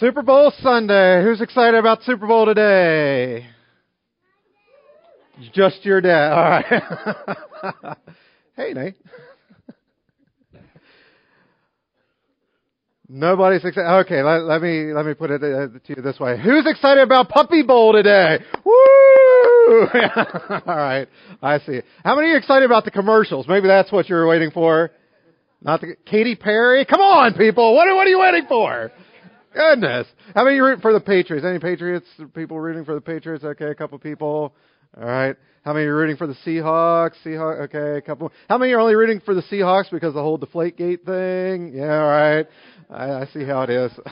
Super Bowl Sunday. Who's excited about Super Bowl today? Just your dad. All right. hey, Nate. Nobody's excited. Okay, let, let, me let me put it uh, to you this way. Who's excited about Puppy Bowl today? Woo! All right, I see. How many are excited about the commercials? Maybe that's what you're waiting for. Not the Katy Perry. Come on, people. What what are you waiting for? Goodness. How many rooting for the Patriots? Any Patriots? People rooting for the Patriots? Okay, a couple people. All right. How many are rooting for the Seahawks? Seahawks. Okay, a couple. How many are only rooting for the Seahawks because of the whole Deflategate thing? Yeah, all right. I, I see how it is.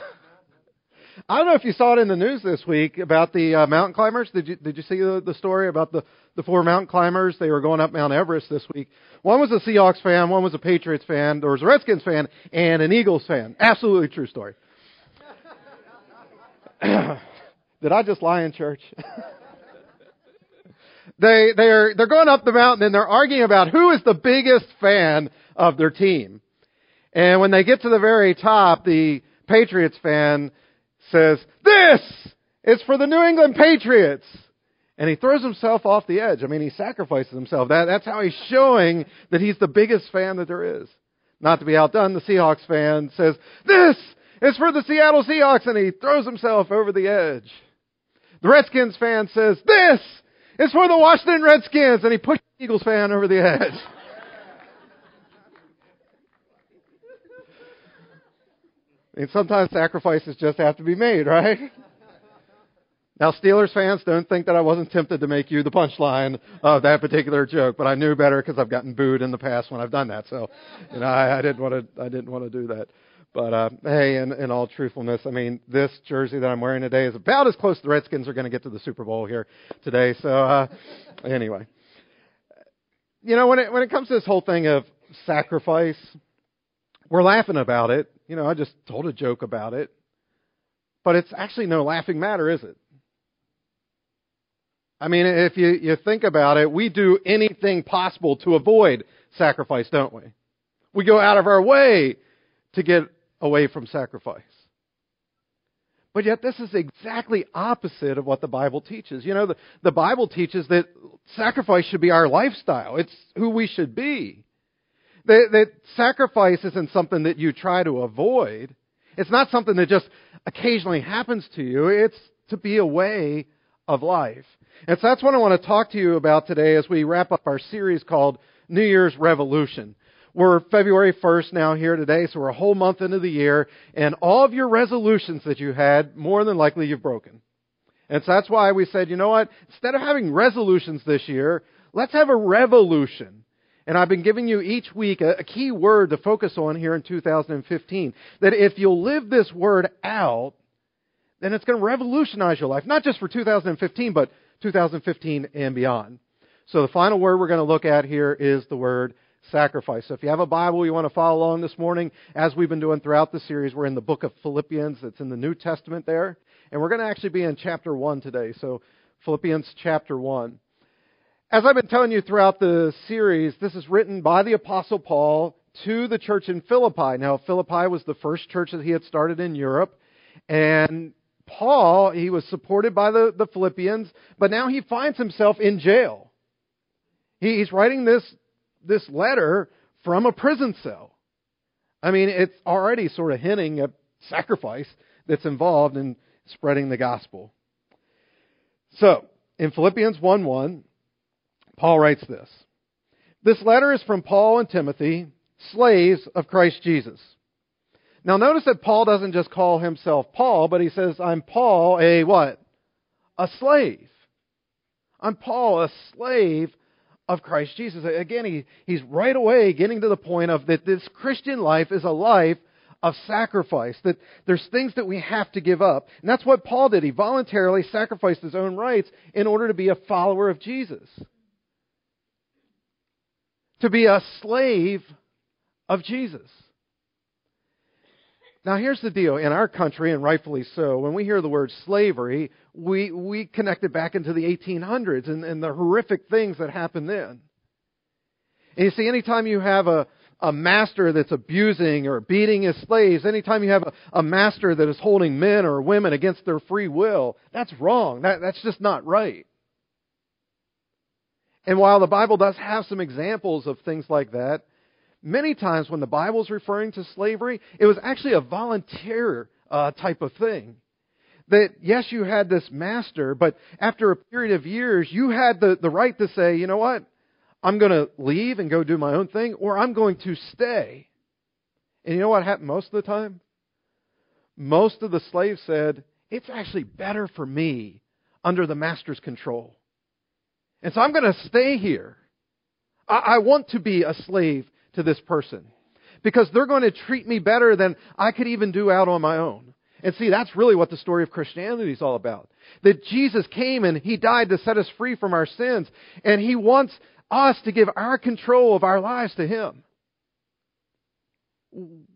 I don't know if you saw it in the news this week about the uh, mountain climbers. Did you did you see the, the story about the the four mountain climbers? They were going up Mount Everest this week. One was a Seahawks fan, one was a Patriots fan, there was a Redskins fan, and an Eagles fan. Absolutely true story. Did I just lie in church? they they're they're going up the mountain and they're arguing about who is the biggest fan of their team. And when they get to the very top, the Patriots fan says, "This is for the New England Patriots." And he throws himself off the edge. I mean, he sacrifices himself. That, that's how he's showing that he's the biggest fan that there is. Not to be outdone, the Seahawks fan says, This is for the Seattle Seahawks, and he throws himself over the edge. The Redskins fan says, This is for the Washington Redskins, and he pushes the Eagles fan over the edge. and sometimes sacrifices just have to be made, right? Now, Steelers fans, don't think that I wasn't tempted to make you the punchline of that particular joke, but I knew better because I've gotten booed in the past when I've done that. So, you know, I, I didn't want to, I didn't want to do that. But uh, hey, in, in all truthfulness, I mean, this jersey that I'm wearing today is about as close the Redskins are going to get to the Super Bowl here today. So, uh, anyway, you know, when it when it comes to this whole thing of sacrifice, we're laughing about it. You know, I just told a joke about it, but it's actually no laughing matter, is it? I mean, if you, you think about it, we do anything possible to avoid sacrifice, don't we? We go out of our way to get away from sacrifice. But yet, this is exactly opposite of what the Bible teaches. You know, the, the Bible teaches that sacrifice should be our lifestyle, it's who we should be. That, that sacrifice isn't something that you try to avoid, it's not something that just occasionally happens to you, it's to be a way of life. And so that's what I want to talk to you about today as we wrap up our series called New Year's Revolution. We're February 1st now here today, so we're a whole month into the year, and all of your resolutions that you had, more than likely you've broken. And so that's why we said, you know what? Instead of having resolutions this year, let's have a revolution. And I've been giving you each week a, a key word to focus on here in 2015. That if you'll live this word out, then it's going to revolutionize your life. Not just for 2015, but 2015 and beyond. So the final word we're going to look at here is the word sacrifice. So if you have a Bible you want to follow along this morning, as we've been doing throughout the series, we're in the book of Philippians. that's in the New Testament there. And we're going to actually be in chapter 1 today. So Philippians chapter 1. As I've been telling you throughout the series, this is written by the Apostle Paul to the church in Philippi. Now, Philippi was the first church that he had started in Europe. And Paul, he was supported by the, the Philippians, but now he finds himself in jail. He, he's writing this, this letter from a prison cell. I mean, it's already sort of hinting at sacrifice that's involved in spreading the gospel. So, in Philippians 1 1, Paul writes this This letter is from Paul and Timothy, slaves of Christ Jesus now notice that Paul doesn't just call himself Paul, but he says, I'm Paul, a what? A slave. I'm Paul, a slave of Christ Jesus. Again, he, he's right away getting to the point of that this Christian life is a life of sacrifice, that there's things that we have to give up. And that's what Paul did. He voluntarily sacrificed his own rights in order to be a follower of Jesus. To be a slave of Jesus. Now, here's the deal. In our country, and rightfully so, when we hear the word slavery, we, we connect it back into the 1800s and, and the horrific things that happened then. And you see, anytime you have a, a master that's abusing or beating his slaves, anytime you have a, a master that is holding men or women against their free will, that's wrong. That, that's just not right. And while the Bible does have some examples of things like that, many times when the Bible is referring to slavery, it was actually a volunteer uh, type of thing. That yes, you had this master, but after a period of years, you had the, the right to say, you know what? I'm going to leave and go do my own thing, or I'm going to stay. And you know what happened most of the time? Most of the slaves said, It's actually better for me under the master's control. And so I'm going to stay here. I, I want to be a slave to this person because they're going to treat me better than I could even do out on my own. And see, that's really what the story of Christianity is all about. That Jesus came and He died to set us free from our sins. And He wants us to give our control of our lives to Him.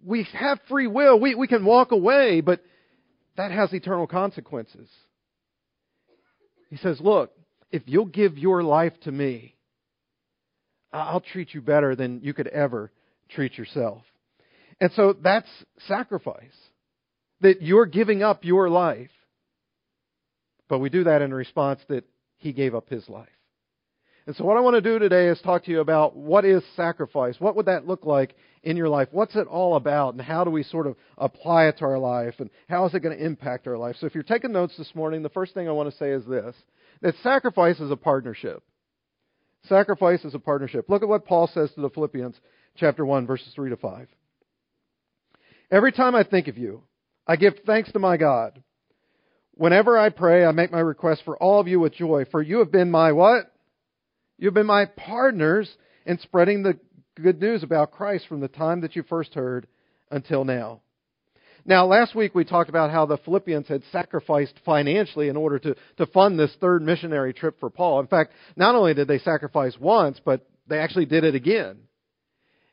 We have free will. We, we can walk away, but that has eternal consequences. He says, Look, if you'll give your life to me, I'll treat you better than you could ever treat yourself. And so that's sacrifice. That you're giving up your life. But we do that in response that he gave up his life. And so what I want to do today is talk to you about what is sacrifice? What would that look like in your life? What's it all about? And how do we sort of apply it to our life? And how is it going to impact our life? So if you're taking notes this morning, the first thing I want to say is this. That sacrifice is a partnership. Sacrifice is a partnership. Look at what Paul says to the Philippians, chapter 1, verses 3 to 5. Every time I think of you, I give thanks to my God. Whenever I pray, I make my request for all of you with joy, for you have been my what? You've been my partners in spreading the good news about Christ from the time that you first heard until now. Now, last week we talked about how the Philippians had sacrificed financially in order to, to fund this third missionary trip for Paul. In fact, not only did they sacrifice once, but they actually did it again.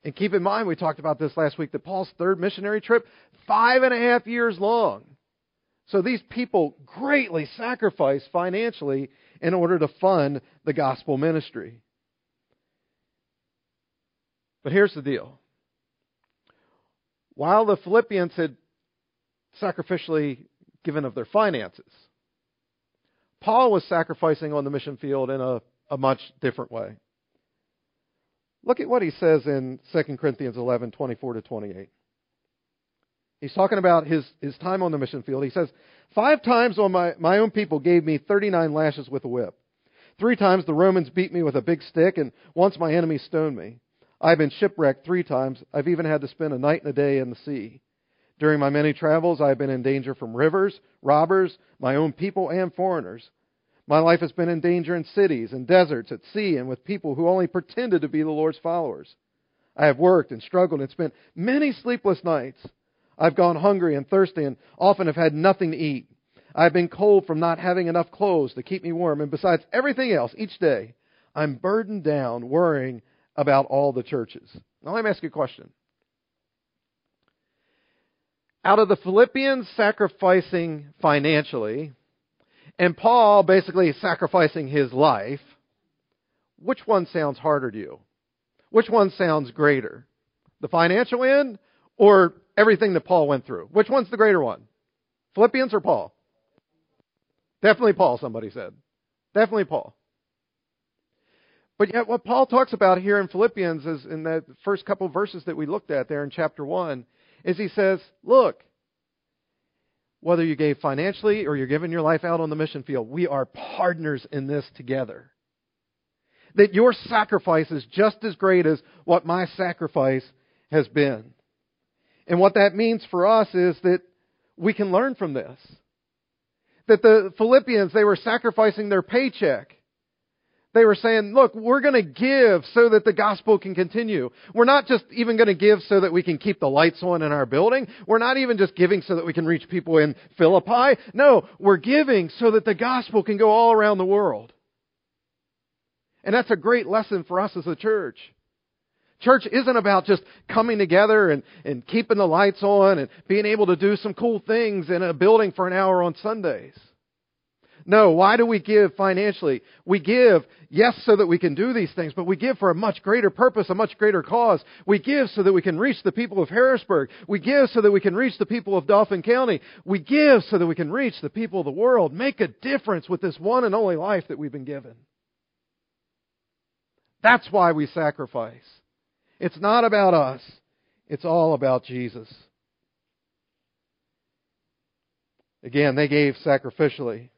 And keep in mind, we talked about this last week, that Paul's third missionary trip, five and a half years long. So these people greatly sacrificed financially in order to fund the gospel ministry. But here's the deal. While the Philippians had sacrificially given of their finances, Paul was sacrificing on the mission field in a, a much different way. Look at what he says in 2 Corinthians 11 24 to 28. He's talking about his, his time on the mission field. He says, Five times on my, my own people gave me 39 lashes with a whip. Three times the Romans beat me with a big stick, and once my enemies stoned me. I've been shipwrecked three times. I've even had to spend a night and a day in the sea. During my many travels, I have been in danger from rivers, robbers, my own people, and foreigners. My life has been in danger in cities and deserts, at sea, and with people who only pretended to be the Lord's followers. I have worked and struggled and spent many sleepless nights. I've gone hungry and thirsty and often have had nothing to eat. I've been cold from not having enough clothes to keep me warm. And besides everything else, each day, I'm burdened down worrying about all the churches. Now, let me ask you a question. Out of the Philippians sacrificing financially, and Paul basically sacrificing his life, which one sounds harder to you? Which one sounds greater? The financial end or everything that Paul went through? Which one's the greater one? Philippians or Paul? Definitely Paul, somebody said. Definitely Paul. But yet, what Paul talks about here in Philippians is in the first couple verses that we looked at there in chapter 1, is he says, Look, whether you gave financially or you're giving your life out on the mission field, we are partners in this together. That your sacrifice is just as great as what my sacrifice has been. And what that means for us is that we can learn from this. That the Philippians, they were sacrificing their paycheck. They were saying, look, we're going to give so that the gospel can continue. We're not just even going to give so that we can keep the lights on in our building. We're not even just giving so that we can reach people in Philippi. No, we're giving so that the gospel can go all around the world. And that's a great lesson for us as a church. Church isn't about just coming together and, and keeping the lights on and being able to do some cool things in a building for an hour on Sundays. No, why do we give financially? We give, yes, so that we can do these things, but we give for a much greater purpose, a much greater cause. We give so that we can reach the people of Harrisburg. We give so that we can reach the people of Dauphin County. We give so that we can reach the people of the world. Make a difference with this one and only life that we've been given. That's why we sacrifice. It's not about us. It's all about Jesus. Again, they gave sacrificially.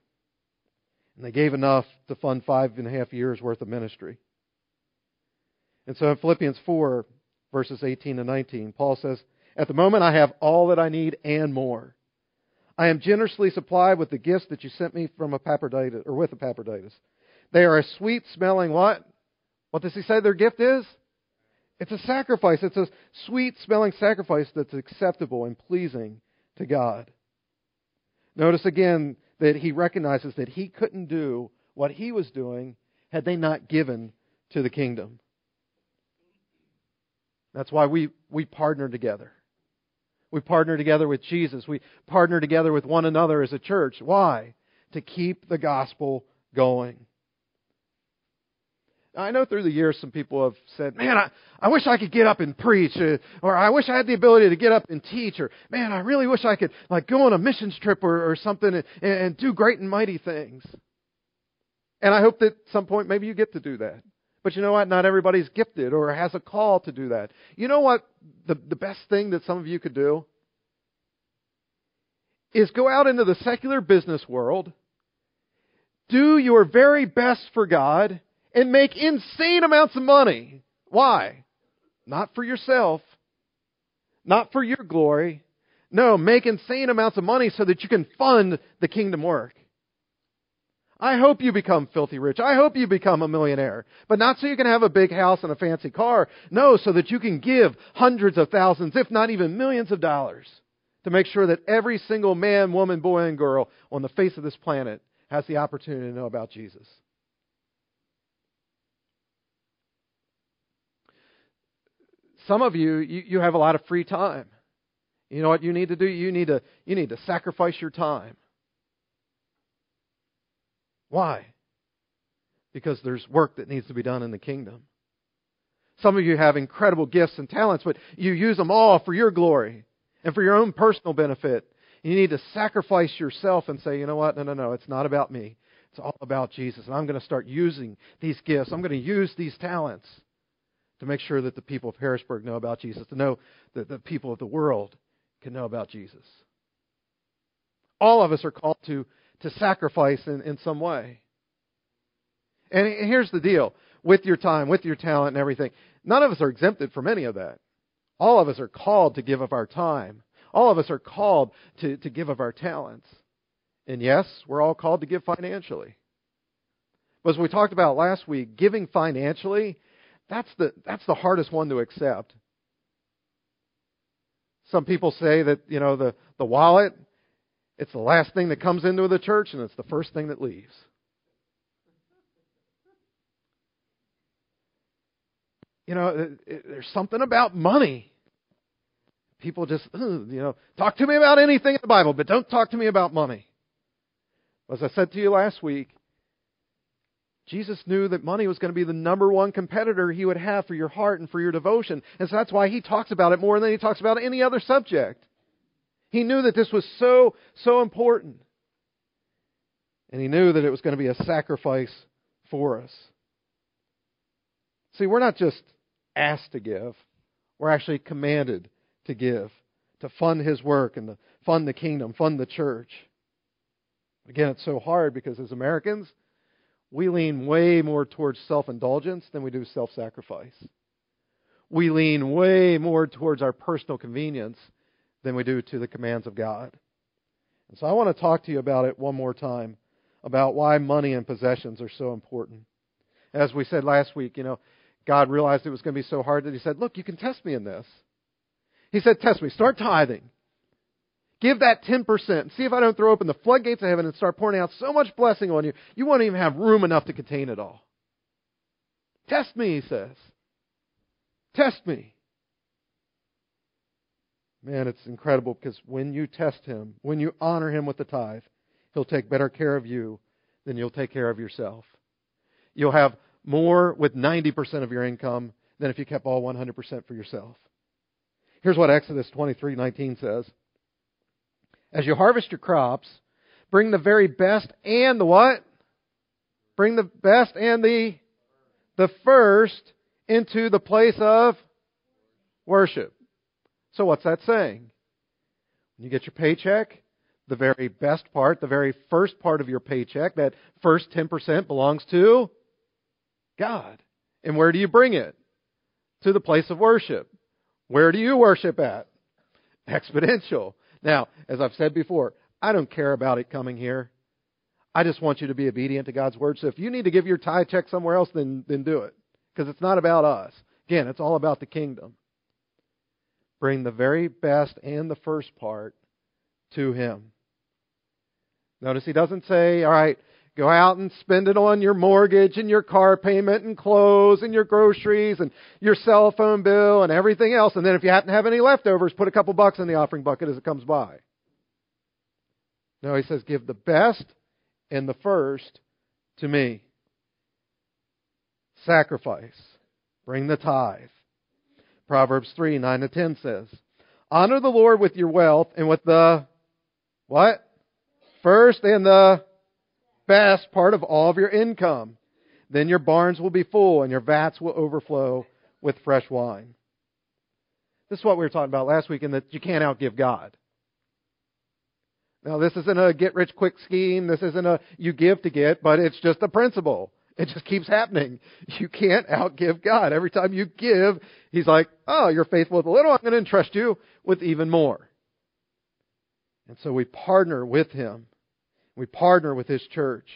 And they gave enough to fund five and a half years worth of ministry. And so in Philippians 4, verses 18 and 19, Paul says, At the moment I have all that I need and more. I am generously supplied with the gifts that you sent me from Epaphroditus, or with Epaphroditus. They are a sweet smelling what? What does he say their gift is? It's a sacrifice. It's a sweet smelling sacrifice that's acceptable and pleasing to God. Notice again that he recognizes that he couldn't do what he was doing had they not given to the kingdom. That's why we, we partner together. We partner together with Jesus. We partner together with one another as a church. Why? To keep the gospel going. I know through the years some people have said, man, I, I wish I could get up and preach, or, uh, or I wish I had the ability to get up and teach, or man, I really wish I could like go on a missions trip or, or something and, and do great and mighty things. And I hope that at some point maybe you get to do that. But you know what? Not everybody's gifted or has a call to do that. You know what the, the best thing that some of you could do? Is go out into the secular business world, do your very best for God, and make insane amounts of money. Why? Not for yourself, not for your glory. No, make insane amounts of money so that you can fund the kingdom work. I hope you become filthy rich. I hope you become a millionaire. But not so you can have a big house and a fancy car. No, so that you can give hundreds of thousands, if not even millions of dollars to make sure that every single man, woman, boy, and girl on the face of this planet has the opportunity to know about Jesus. Some of you, you, you have a lot of free time. You know what you need to do? You need to, you need to sacrifice your time. Why? Because there's work that needs to be done in the kingdom. Some of you have incredible gifts and talents, but you use them all for your glory and for your own personal benefit. You need to sacrifice yourself and say, you know what? No, no, no. It's not about me. It's all about Jesus. And I'm going to start using these gifts. I'm going to use these talents to make sure that the people of Harrisburg know about Jesus, to know that the people of the world can know about Jesus. All of us are called to, to sacrifice in, in some way. And here's the deal with your time, with your talent, and everything. None of us are exempted from any of that. All of us are called to give of our time. All of us are called to, to give of our talents. And yes, we're all called to give financially. But as we talked about last week, giving financially that's the, that's the hardest one to accept. Some people say that, you know, the, the wallet, it's the last thing that comes into the church and it's the first thing that leaves. You know, it, it, there's something about money. People just, you know, talk to me about anything in the Bible, but don't talk to me about money. As I said to you last week, Jesus knew that money was going to be the number one competitor he would have for your heart and for your devotion. And so that's why he talks about it more than he talks about any other subject. He knew that this was so, so important. And he knew that it was going to be a sacrifice for us. See, we're not just asked to give, we're actually commanded to give, to fund his work and to fund the kingdom, fund the church. Again, it's so hard because as Americans, we lean way more towards self indulgence than we do self sacrifice. We lean way more towards our personal convenience than we do to the commands of God. And so I want to talk to you about it one more time about why money and possessions are so important. As we said last week, you know, God realized it was going to be so hard that He said, Look, you can test me in this. He said, Test me. Start tithing. Give that 10%. See if I don't throw open the floodgates of heaven and start pouring out so much blessing on you, you won't even have room enough to contain it all. Test me, he says. Test me. Man, it's incredible because when you test him, when you honor him with the tithe, he'll take better care of you than you'll take care of yourself. You'll have more with 90% of your income than if you kept all 100% for yourself. Here's what Exodus 23:19 says. As you harvest your crops, bring the very best and the what? Bring the best and the the first into the place of worship. So what's that saying? When you get your paycheck, the very best part, the very first part of your paycheck, that first 10% belongs to God. And where do you bring it? To the place of worship. Where do you worship at? Exponential. Now, as I've said before, I don't care about it coming here. I just want you to be obedient to God's word. So if you need to give your tithe check somewhere else, then, then do it. Because it's not about us. Again, it's all about the kingdom. Bring the very best and the first part to Him. Notice He doesn't say, all right, go out and spend it on your mortgage and your car payment and clothes and your groceries and your cell phone bill and everything else. And then if you happen to have any leftovers, put a couple bucks in the offering bucket as it comes by. No, He says, give the best and the first to me. Sacrifice. Bring the tithe. Proverbs 3, 9 to 10 says, Honor the Lord with your wealth and with the, what? First and the best part of all of your income. Then your barns will be full and your vats will overflow with fresh wine. This is what we were talking about last week, and that you can't outgive God. Now, this isn't a get rich quick scheme. This isn't a you give to get, but it's just a principle. It just keeps happening. You can't outgive God. Every time you give, He's like, oh, you're faithful with a little, I'm going to entrust you with even more. And so we partner with Him. We partner with His church.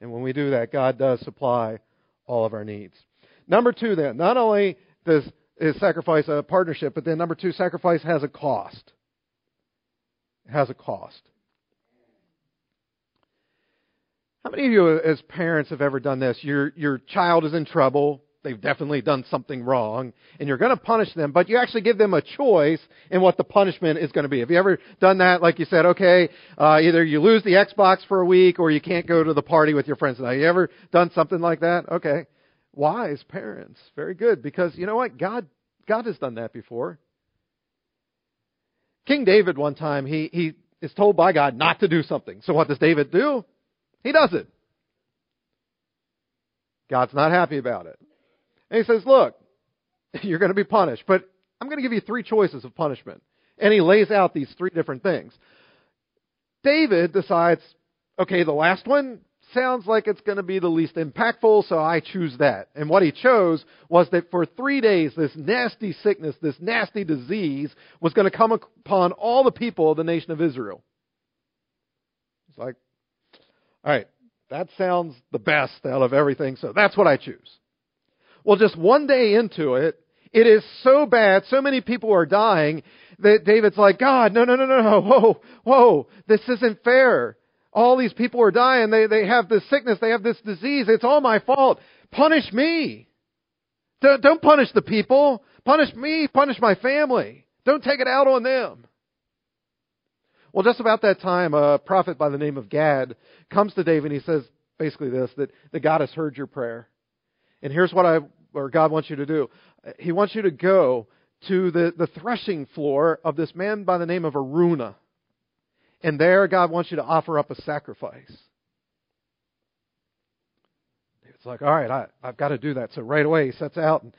And when we do that, God does supply all of our needs. Number two, then, not only does is sacrifice a partnership, but then number two, sacrifice has a cost. It has a cost. How many of you, as parents, have ever done this? Your, your child is in trouble. They've definitely done something wrong, and you're going to punish them, but you actually give them a choice in what the punishment is going to be. Have you ever done that? Like you said, okay, uh, either you lose the Xbox for a week or you can't go to the party with your friends. Have you ever done something like that? Okay. Wise parents. Very good. Because you know what? God, God has done that before. King David one time, he, he is told by God not to do something. So what does David do? He does it. God's not happy about it. And he says, Look, you're going to be punished, but I'm going to give you three choices of punishment. And he lays out these three different things. David decides, okay, the last one sounds like it's going to be the least impactful, so I choose that. And what he chose was that for three days, this nasty sickness, this nasty disease was going to come upon all the people of the nation of Israel. It's like, all right, that sounds the best out of everything, so that's what I choose. Well, just one day into it, it is so bad, so many people are dying, that David's like, God, no, no, no, no, no, whoa, whoa, this isn't fair. All these people are dying, they, they have this sickness, they have this disease, it's all my fault. Punish me. Don't, don't punish the people. Punish me, punish my family. Don't take it out on them. Well, just about that time, a prophet by the name of Gad comes to David and he says basically this that, that God has heard your prayer. And here's what I or God wants you to do. Uh, he wants you to go to the, the threshing floor of this man by the name of Araunah. And there God wants you to offer up a sacrifice. It's like, all right, I, I've got to do that. So right away he sets out and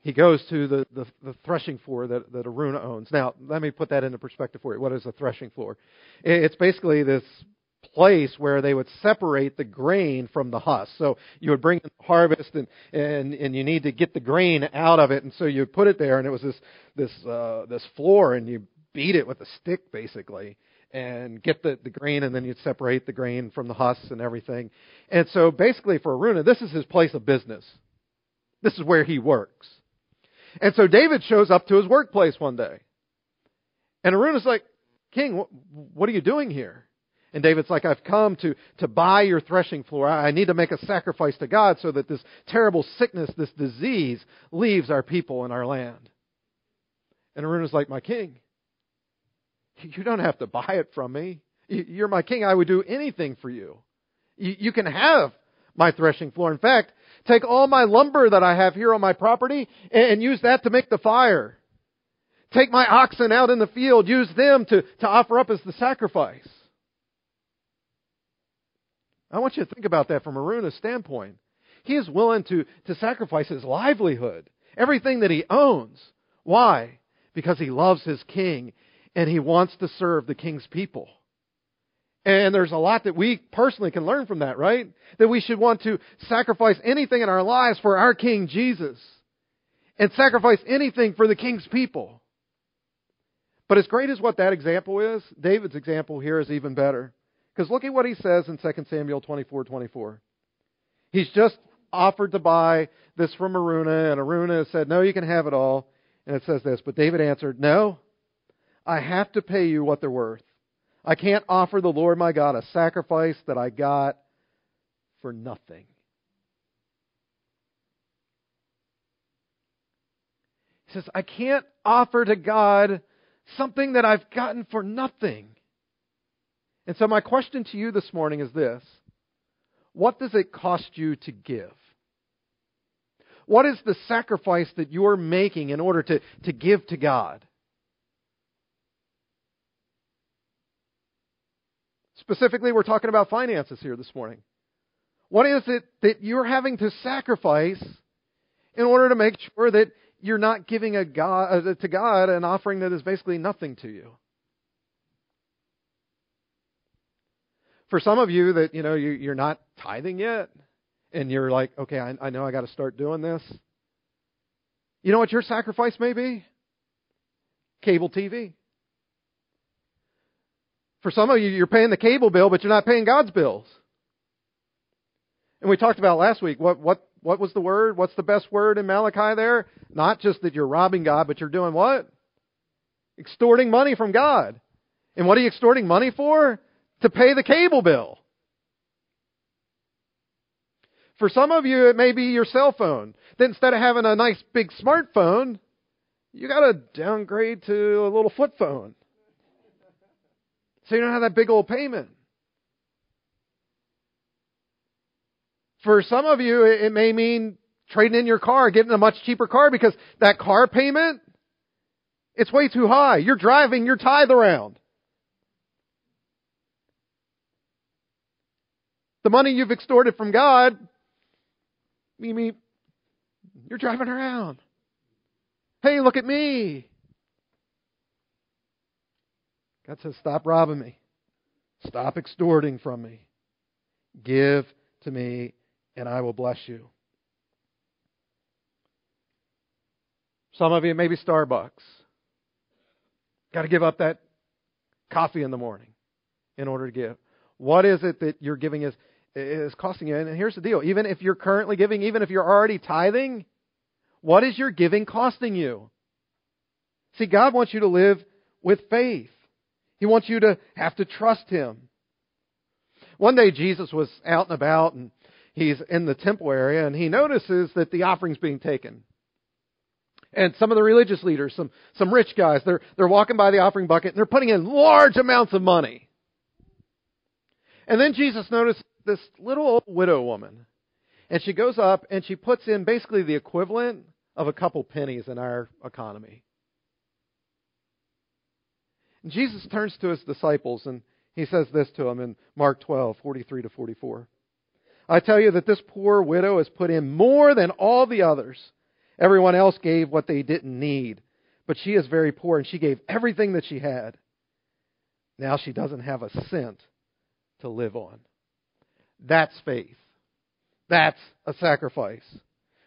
he goes to the, the, the, threshing floor that, that Araunah owns. Now, let me put that into perspective for you. What is a threshing floor? It's basically this place where they would separate the grain from the husk. So you would bring in the harvest and, and, and you need to get the grain out of it. And so you put it there and it was this, this, uh, this floor and you beat it with a stick basically and get the, the grain and then you'd separate the grain from the husks and everything. And so basically for Araunah, this is his place of business. This is where he works. And so David shows up to his workplace one day. And Araunah's like, King, what are you doing here? And David's like, I've come to, to buy your threshing floor. I need to make a sacrifice to God so that this terrible sickness, this disease, leaves our people and our land. And Araunah's like, My king, you don't have to buy it from me. You're my king. I would do anything for you. You, can have my threshing floor. In fact, take all my lumber that I have here on my property and use that to make the fire. Take my oxen out in the field, use them to, to offer up as the sacrifice. I want you to think about that from Araunah's standpoint. He is willing to, to sacrifice his livelihood, everything that he owns. Why? Because he loves his king and he wants to serve the king's people. And there's a lot that we personally can learn from that, right? That we should want to sacrifice anything in our lives for our King Jesus. And sacrifice anything for the King's people. But as great as what that example is, David's example here is even better. Because look at what he says in 2 Samuel 24 24. He's just offered to buy this from Araunah, and Araunah said, No, you can have it all. And it says this, but David answered, No, I have to pay you what they're worth. I can't offer the Lord my God a sacrifice that I got for nothing. He says, I can't offer to God something that I've gotten for nothing. And so, my question to you this morning is this What does it cost you to give? What is the sacrifice that you're making in order to, to give to God? Specifically, we're talking about finances here this morning. What is it that you're having to sacrifice in order to make sure that you're not giving a God, uh, to God an offering that is basically nothing to you? For some of you that you know you, you're not tithing yet, and you're like, okay, I, I know I got to start doing this. You know what your sacrifice may be? Cable TV. For some of you, you're paying the cable bill, but you're not paying God's bills. And we talked about last week what what what was the word? What's the best word in Malachi there? Not just that you're robbing God, but you're doing what? Extorting money from God. And what are you extorting money for? To pay the cable bill. For some of you, it may be your cell phone. That instead of having a nice big smartphone, you got to downgrade to a little flip phone. So you don't have that big old payment. For some of you, it may mean trading in your car, getting a much cheaper car because that car payment, it's way too high. You're driving your tithe around. The money you've extorted from God, Mimi, you're driving around. Hey, look at me. God says, Stop robbing me. Stop extorting from me. Give to me, and I will bless you. Some of you, maybe Starbucks. Got to give up that coffee in the morning in order to give. What is it that you're giving is, is costing you? And here's the deal even if you're currently giving, even if you're already tithing, what is your giving costing you? See, God wants you to live with faith. He wants you to have to trust Him. One day Jesus was out and about and he's in the temple area and he notices that the offering's being taken. And some of the religious leaders, some, some rich guys, they're, they're walking by the offering bucket and they're putting in large amounts of money. And then Jesus noticed this little old widow woman. And she goes up and she puts in basically the equivalent of a couple pennies in our economy. And Jesus turns to his disciples and he says this to them in Mark 12, 43 to 44. I tell you that this poor widow has put in more than all the others. Everyone else gave what they didn't need, but she is very poor and she gave everything that she had. Now she doesn't have a cent to live on. That's faith. That's a sacrifice.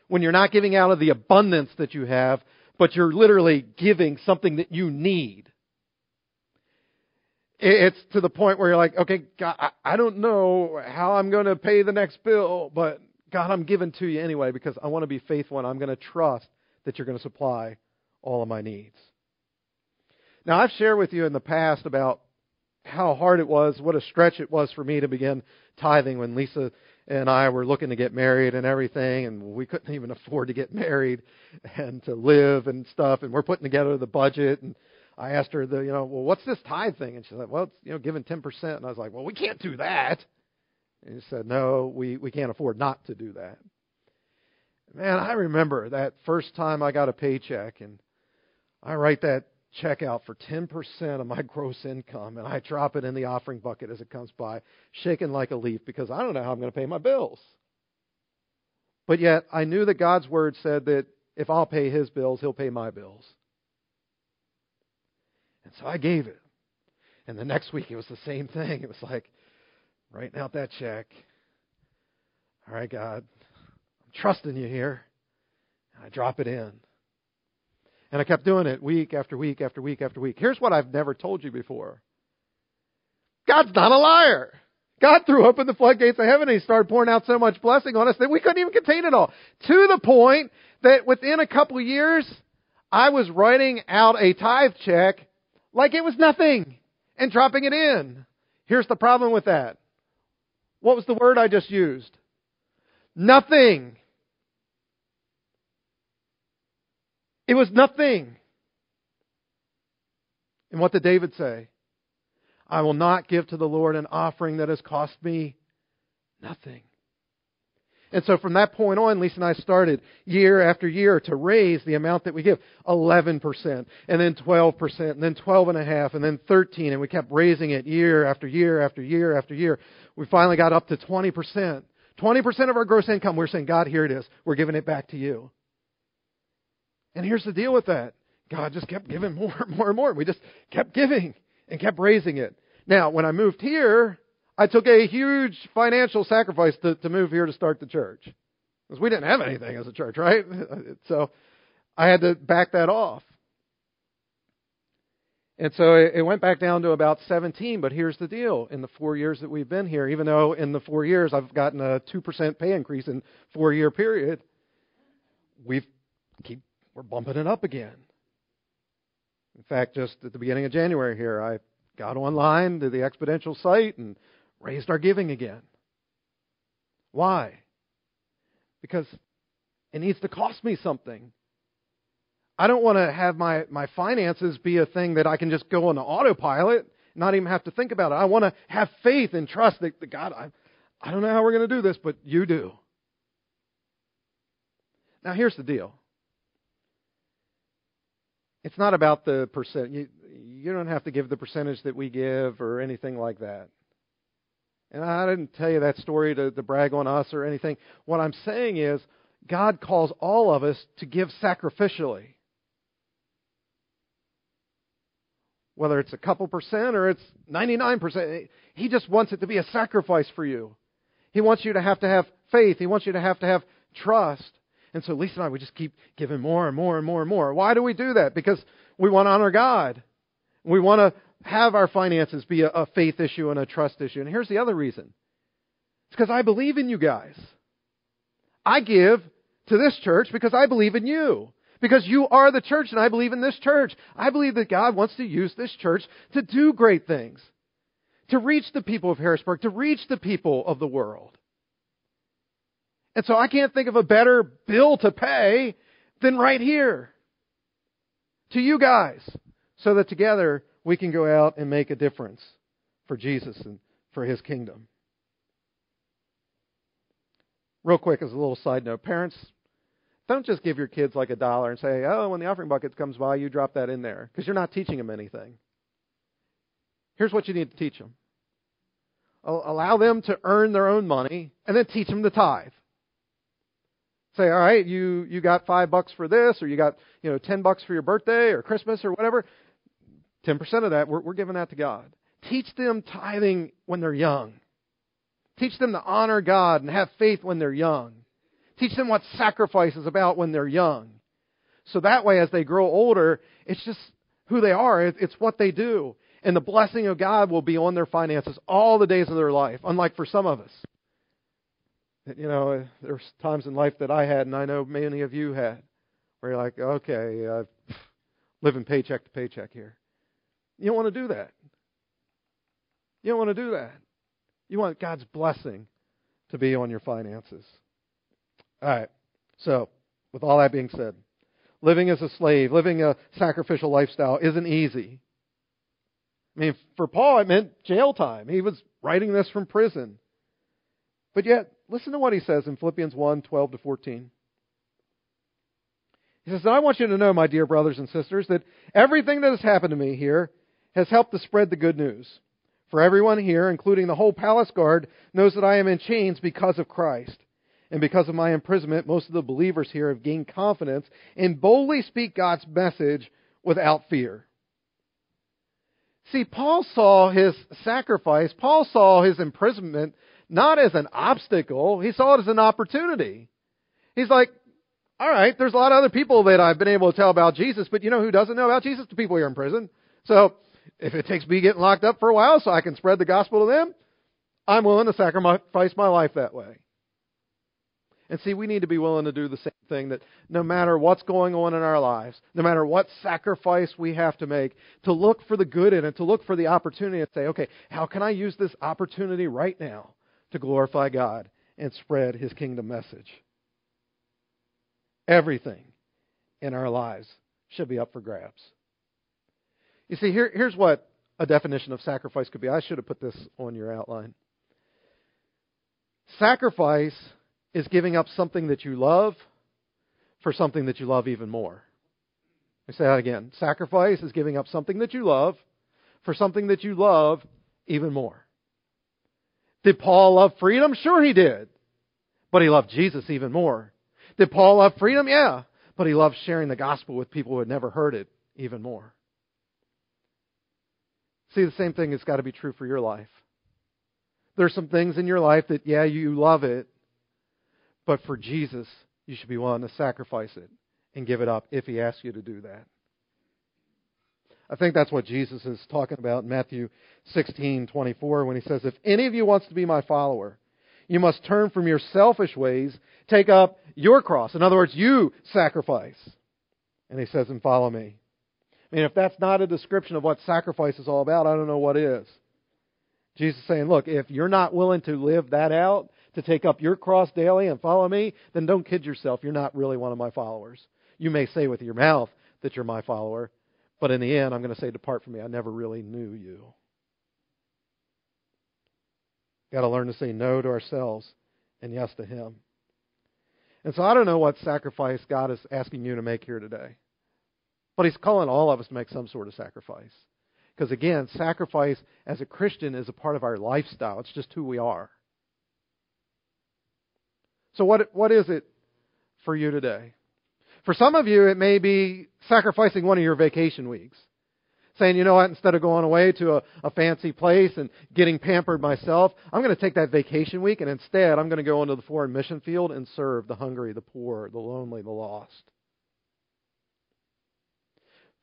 When you're not giving out of the abundance that you have, but you're literally giving something that you need. It's to the point where you're like, okay, God, I don't know how I'm going to pay the next bill, but God, I'm giving to you anyway because I want to be faithful and I'm going to trust that you're going to supply all of my needs. Now, I've shared with you in the past about how hard it was, what a stretch it was for me to begin tithing when Lisa and I were looking to get married and everything, and we couldn't even afford to get married and to live and stuff, and we're putting together the budget and I asked her, the, you know, well, what's this tithe thing? And she's like, well, it's, you know, giving 10%. And I was like, well, we can't do that. And she said, No, we, we can't afford not to do that. Man, I remember that first time I got a paycheck and I write that check out for 10% of my gross income and I drop it in the offering bucket as it comes by, shaking like a leaf because I don't know how I'm going to pay my bills. But yet, I knew that God's word said that if I'll pay his bills, he'll pay my bills. And so I gave it. And the next week it was the same thing. It was like writing out that check. All right, God, I'm trusting you here. And I drop it in. And I kept doing it week after week after week after week. Here's what I've never told you before God's not a liar. God threw open the floodgates of heaven and He started pouring out so much blessing on us that we couldn't even contain it all. To the point that within a couple years, I was writing out a tithe check like it was nothing and dropping it in. Here's the problem with that. What was the word I just used? Nothing. It was nothing. And what did David say? I will not give to the Lord an offering that has cost me nothing. And so from that point on, Lisa and I started year after year to raise the amount that we give. 11%, and then 12%, and then 12.5, and then 13 and we kept raising it year after year after year after year. We finally got up to 20%. 20% of our gross income, we're saying, God, here it is. We're giving it back to you. And here's the deal with that. God just kept giving more and more and more. We just kept giving and kept raising it. Now, when I moved here, I took a huge financial sacrifice to, to move here to start the church. Because we didn't have anything as a church, right? So I had to back that off. And so it went back down to about 17, but here's the deal. In the four years that we've been here, even though in the four years I've gotten a 2% pay increase in four year period, we've keep, we're bumping it up again. In fact, just at the beginning of January here, I got online to the exponential site and raised our giving again. Why? Because it needs to cost me something. I don't want to have my, my finances be a thing that I can just go on autopilot, not even have to think about it. I want to have faith and trust that, that God, I, I don't know how we're going to do this, but you do. Now, here's the deal it's not about the percent. You, you don't have to give the percentage that we give or anything like that. And I didn't tell you that story to, to brag on us or anything. What I'm saying is, God calls all of us to give sacrificially. Whether it's a couple percent or it's 99%, He just wants it to be a sacrifice for you. He wants you to have to have faith. He wants you to have to have trust. And so Lisa and I, we just keep giving more and more and more and more. Why do we do that? Because we want to honor God. We want to have our finances be a, a faith issue and a trust issue. And here's the other reason it's because I believe in you guys. I give to this church because I believe in you. Because you are the church and I believe in this church. I believe that God wants to use this church to do great things. To reach the people of Harrisburg, to reach the people of the world. And so I can't think of a better bill to pay than right here to you guys so that together we can go out and make a difference for Jesus and for his kingdom. Real quick, as a little side note, parents, don't just give your kids like a dollar and say, oh, when the offering bucket comes by, you drop that in there, because you're not teaching them anything. Here's what you need to teach them allow them to earn their own money, and then teach them to tithe say, all right, you, you got five bucks for this, or you got, you know, ten bucks for your birthday or Christmas or whatever. 10% of that, we're, we're giving that to God. Teach them tithing when they're young. Teach them to honor God and have faith when they're young. Teach them what sacrifice is about when they're young. So that way, as they grow older, it's just who they are. It's what they do. And the blessing of God will be on their finances all the days of their life, unlike for some of us. You know, there's times in life that I had, and I know many of you had, where you're like, okay, uh, living paycheck to paycheck here. You don't want to do that. You don't want to do that. You want God's blessing to be on your finances. All right. So, with all that being said, living as a slave, living a sacrificial lifestyle isn't easy. I mean, for Paul, it meant jail time. He was writing this from prison. But yet, listen to what he says in Philippians 1 12 to 14. He says, I want you to know, my dear brothers and sisters, that everything that has happened to me here has helped to spread the good news. For everyone here, including the whole palace guard, knows that I am in chains because of Christ. And because of my imprisonment, most of the believers here have gained confidence and boldly speak God's message without fear. See, Paul saw his sacrifice, Paul saw his imprisonment not as an obstacle, he saw it as an opportunity. He's like, all right, there's a lot of other people that I've been able to tell about Jesus, but you know who doesn't know about Jesus? The people here in prison. So if it takes me getting locked up for a while so I can spread the gospel to them, I'm willing to sacrifice my life that way. And see, we need to be willing to do the same thing that no matter what's going on in our lives, no matter what sacrifice we have to make, to look for the good in it, to look for the opportunity and say, okay, how can I use this opportunity right now to glorify God and spread His kingdom message? Everything in our lives should be up for grabs. You see, here, here's what a definition of sacrifice could be. I should have put this on your outline. Sacrifice is giving up something that you love for something that you love even more. I say that again. Sacrifice is giving up something that you love for something that you love even more. Did Paul love freedom? Sure he did. But he loved Jesus even more. Did Paul love freedom? Yeah. But he loved sharing the gospel with people who had never heard it even more. See, the same thing has got to be true for your life. There's some things in your life that, yeah, you love it, but for Jesus, you should be willing to sacrifice it and give it up if he asks you to do that. I think that's what Jesus is talking about in Matthew 16:24 when he says, "If any of you wants to be my follower, you must turn from your selfish ways, take up your cross. In other words, you sacrifice." And he says, "And follow me." I mean, if that's not a description of what sacrifice is all about, I don't know what is. Jesus is saying, look, if you're not willing to live that out, to take up your cross daily and follow me, then don't kid yourself. You're not really one of my followers. You may say with your mouth that you're my follower, but in the end, I'm going to say, Depart from me. I never really knew you. Got to learn to say no to ourselves and yes to Him. And so I don't know what sacrifice God is asking you to make here today. But He's calling all of us to make some sort of sacrifice. Because again, sacrifice as a Christian is a part of our lifestyle, it's just who we are. So, what, what is it for you today? For some of you, it may be sacrificing one of your vacation weeks. Saying, you know what, instead of going away to a, a fancy place and getting pampered myself, I'm going to take that vacation week and instead I'm going to go into the foreign mission field and serve the hungry, the poor, the lonely, the lost.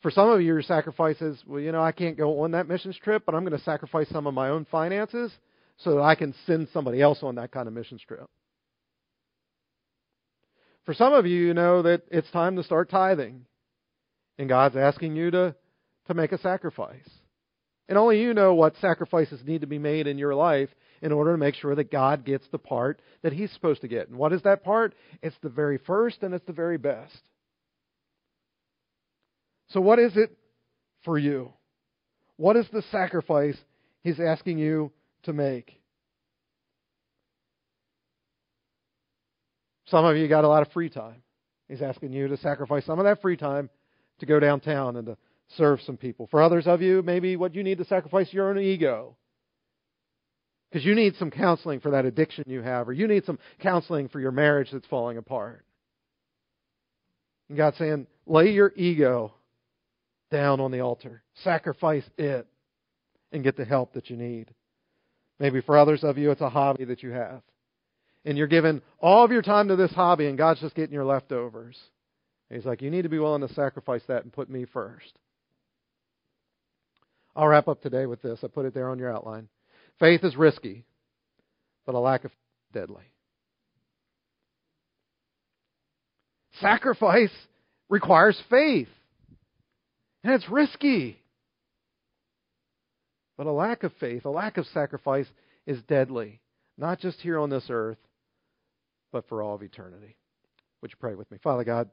For some of you, your sacrifices, well, you know, I can't go on that missions trip, but I'm going to sacrifice some of my own finances so that I can send somebody else on that kind of missions trip. For some of you, you know that it's time to start tithing. And God's asking you to, to make a sacrifice. And only you know what sacrifices need to be made in your life in order to make sure that God gets the part that He's supposed to get. And what is that part? It's the very first and it's the very best. So, what is it for you? What is the sacrifice He's asking you to make? Some of you got a lot of free time. He's asking you to sacrifice some of that free time to go downtown and to serve some people. For others of you, maybe what you need to sacrifice your own ego. Because you need some counseling for that addiction you have, or you need some counseling for your marriage that's falling apart. And God's saying, lay your ego down on the altar, sacrifice it, and get the help that you need. Maybe for others of you, it's a hobby that you have and you're giving all of your time to this hobby, and God's just getting your leftovers. And he's like, You need to be willing to sacrifice that and put me first. I'll wrap up today with this. I put it there on your outline. Faith is risky, but a lack of deadly. Sacrifice requires faith, and it's risky. But a lack of faith, a lack of sacrifice is deadly, not just here on this earth, but for all of eternity. Would you pray with me? Father God,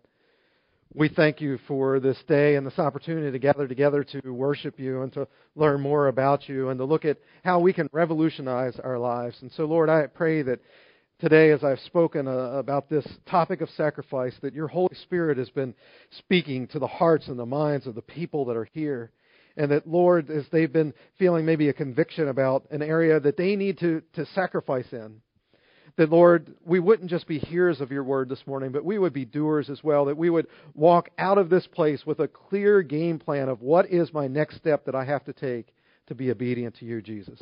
we thank you for this day and this opportunity to gather together to worship you and to learn more about you and to look at how we can revolutionize our lives. And so, Lord, I pray that today, as I've spoken uh, about this topic of sacrifice, that your Holy Spirit has been speaking to the hearts and the minds of the people that are here. And that, Lord, as they've been feeling maybe a conviction about an area that they need to, to sacrifice in, that, Lord, we wouldn't just be hearers of your word this morning, but we would be doers as well. That we would walk out of this place with a clear game plan of what is my next step that I have to take to be obedient to you, Jesus.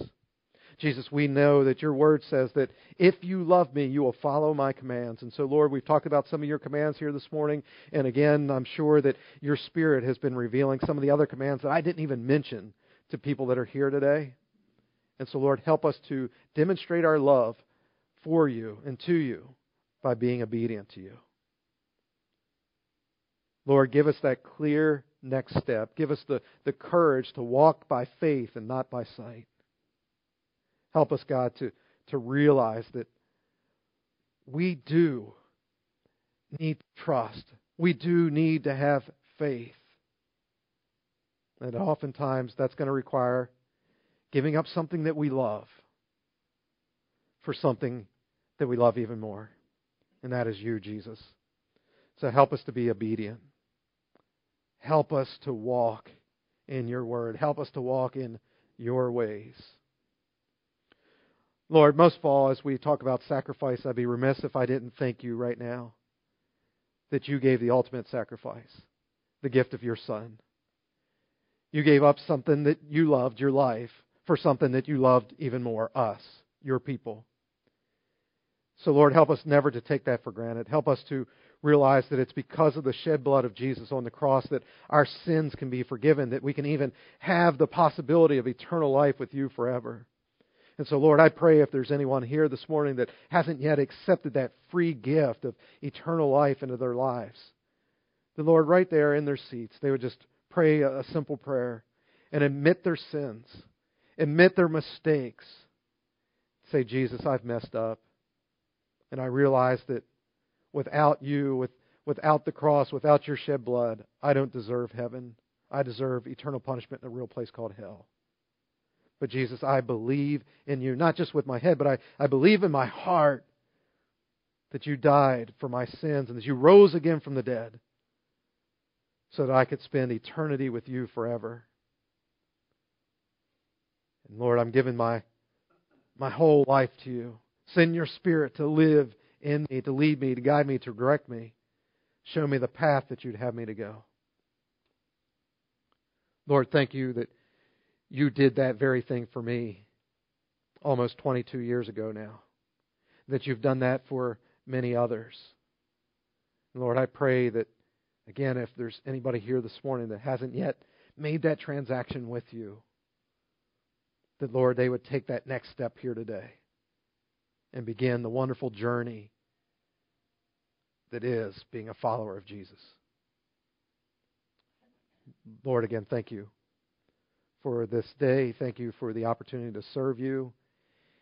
Jesus, we know that your word says that if you love me, you will follow my commands. And so, Lord, we've talked about some of your commands here this morning. And again, I'm sure that your spirit has been revealing some of the other commands that I didn't even mention to people that are here today. And so, Lord, help us to demonstrate our love for you and to you by being obedient to you. Lord, give us that clear next step. Give us the, the courage to walk by faith and not by sight. Help us, God, to, to realize that we do need trust. We do need to have faith. And oftentimes that's going to require giving up something that we love for something that we love even more. And that is you, Jesus. So help us to be obedient. Help us to walk in your word. Help us to walk in your ways. Lord, most of all, as we talk about sacrifice, I'd be remiss if I didn't thank you right now that you gave the ultimate sacrifice, the gift of your Son. You gave up something that you loved, your life, for something that you loved even more, us, your people. So, Lord, help us never to take that for granted. Help us to realize that it's because of the shed blood of Jesus on the cross that our sins can be forgiven, that we can even have the possibility of eternal life with you forever. And so, Lord, I pray if there's anyone here this morning that hasn't yet accepted that free gift of eternal life into their lives, the Lord, right there in their seats, they would just pray a simple prayer and admit their sins, admit their mistakes. Say, Jesus, I've messed up. And I realize that without you, with, without the cross, without your shed blood, I don't deserve heaven. I deserve eternal punishment in a real place called hell. But Jesus, I believe in you, not just with my head, but I, I believe in my heart that you died for my sins and that you rose again from the dead so that I could spend eternity with you forever. And Lord, I'm giving my, my whole life to you. Send your Spirit to live in me, to lead me, to guide me, to direct me. Show me the path that you'd have me to go. Lord, thank you that you did that very thing for me almost 22 years ago now. That you've done that for many others. Lord, I pray that, again, if there's anybody here this morning that hasn't yet made that transaction with you, that, Lord, they would take that next step here today and begin the wonderful journey that is being a follower of Jesus. Lord, again, thank you for this day. Thank you for the opportunity to serve you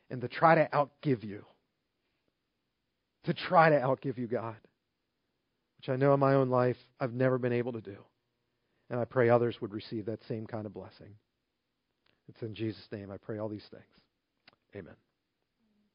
and to try to outgive you. To try to outgive you, God, which I know in my own life I've never been able to do. And I pray others would receive that same kind of blessing. It's in Jesus' name I pray all these things. Amen.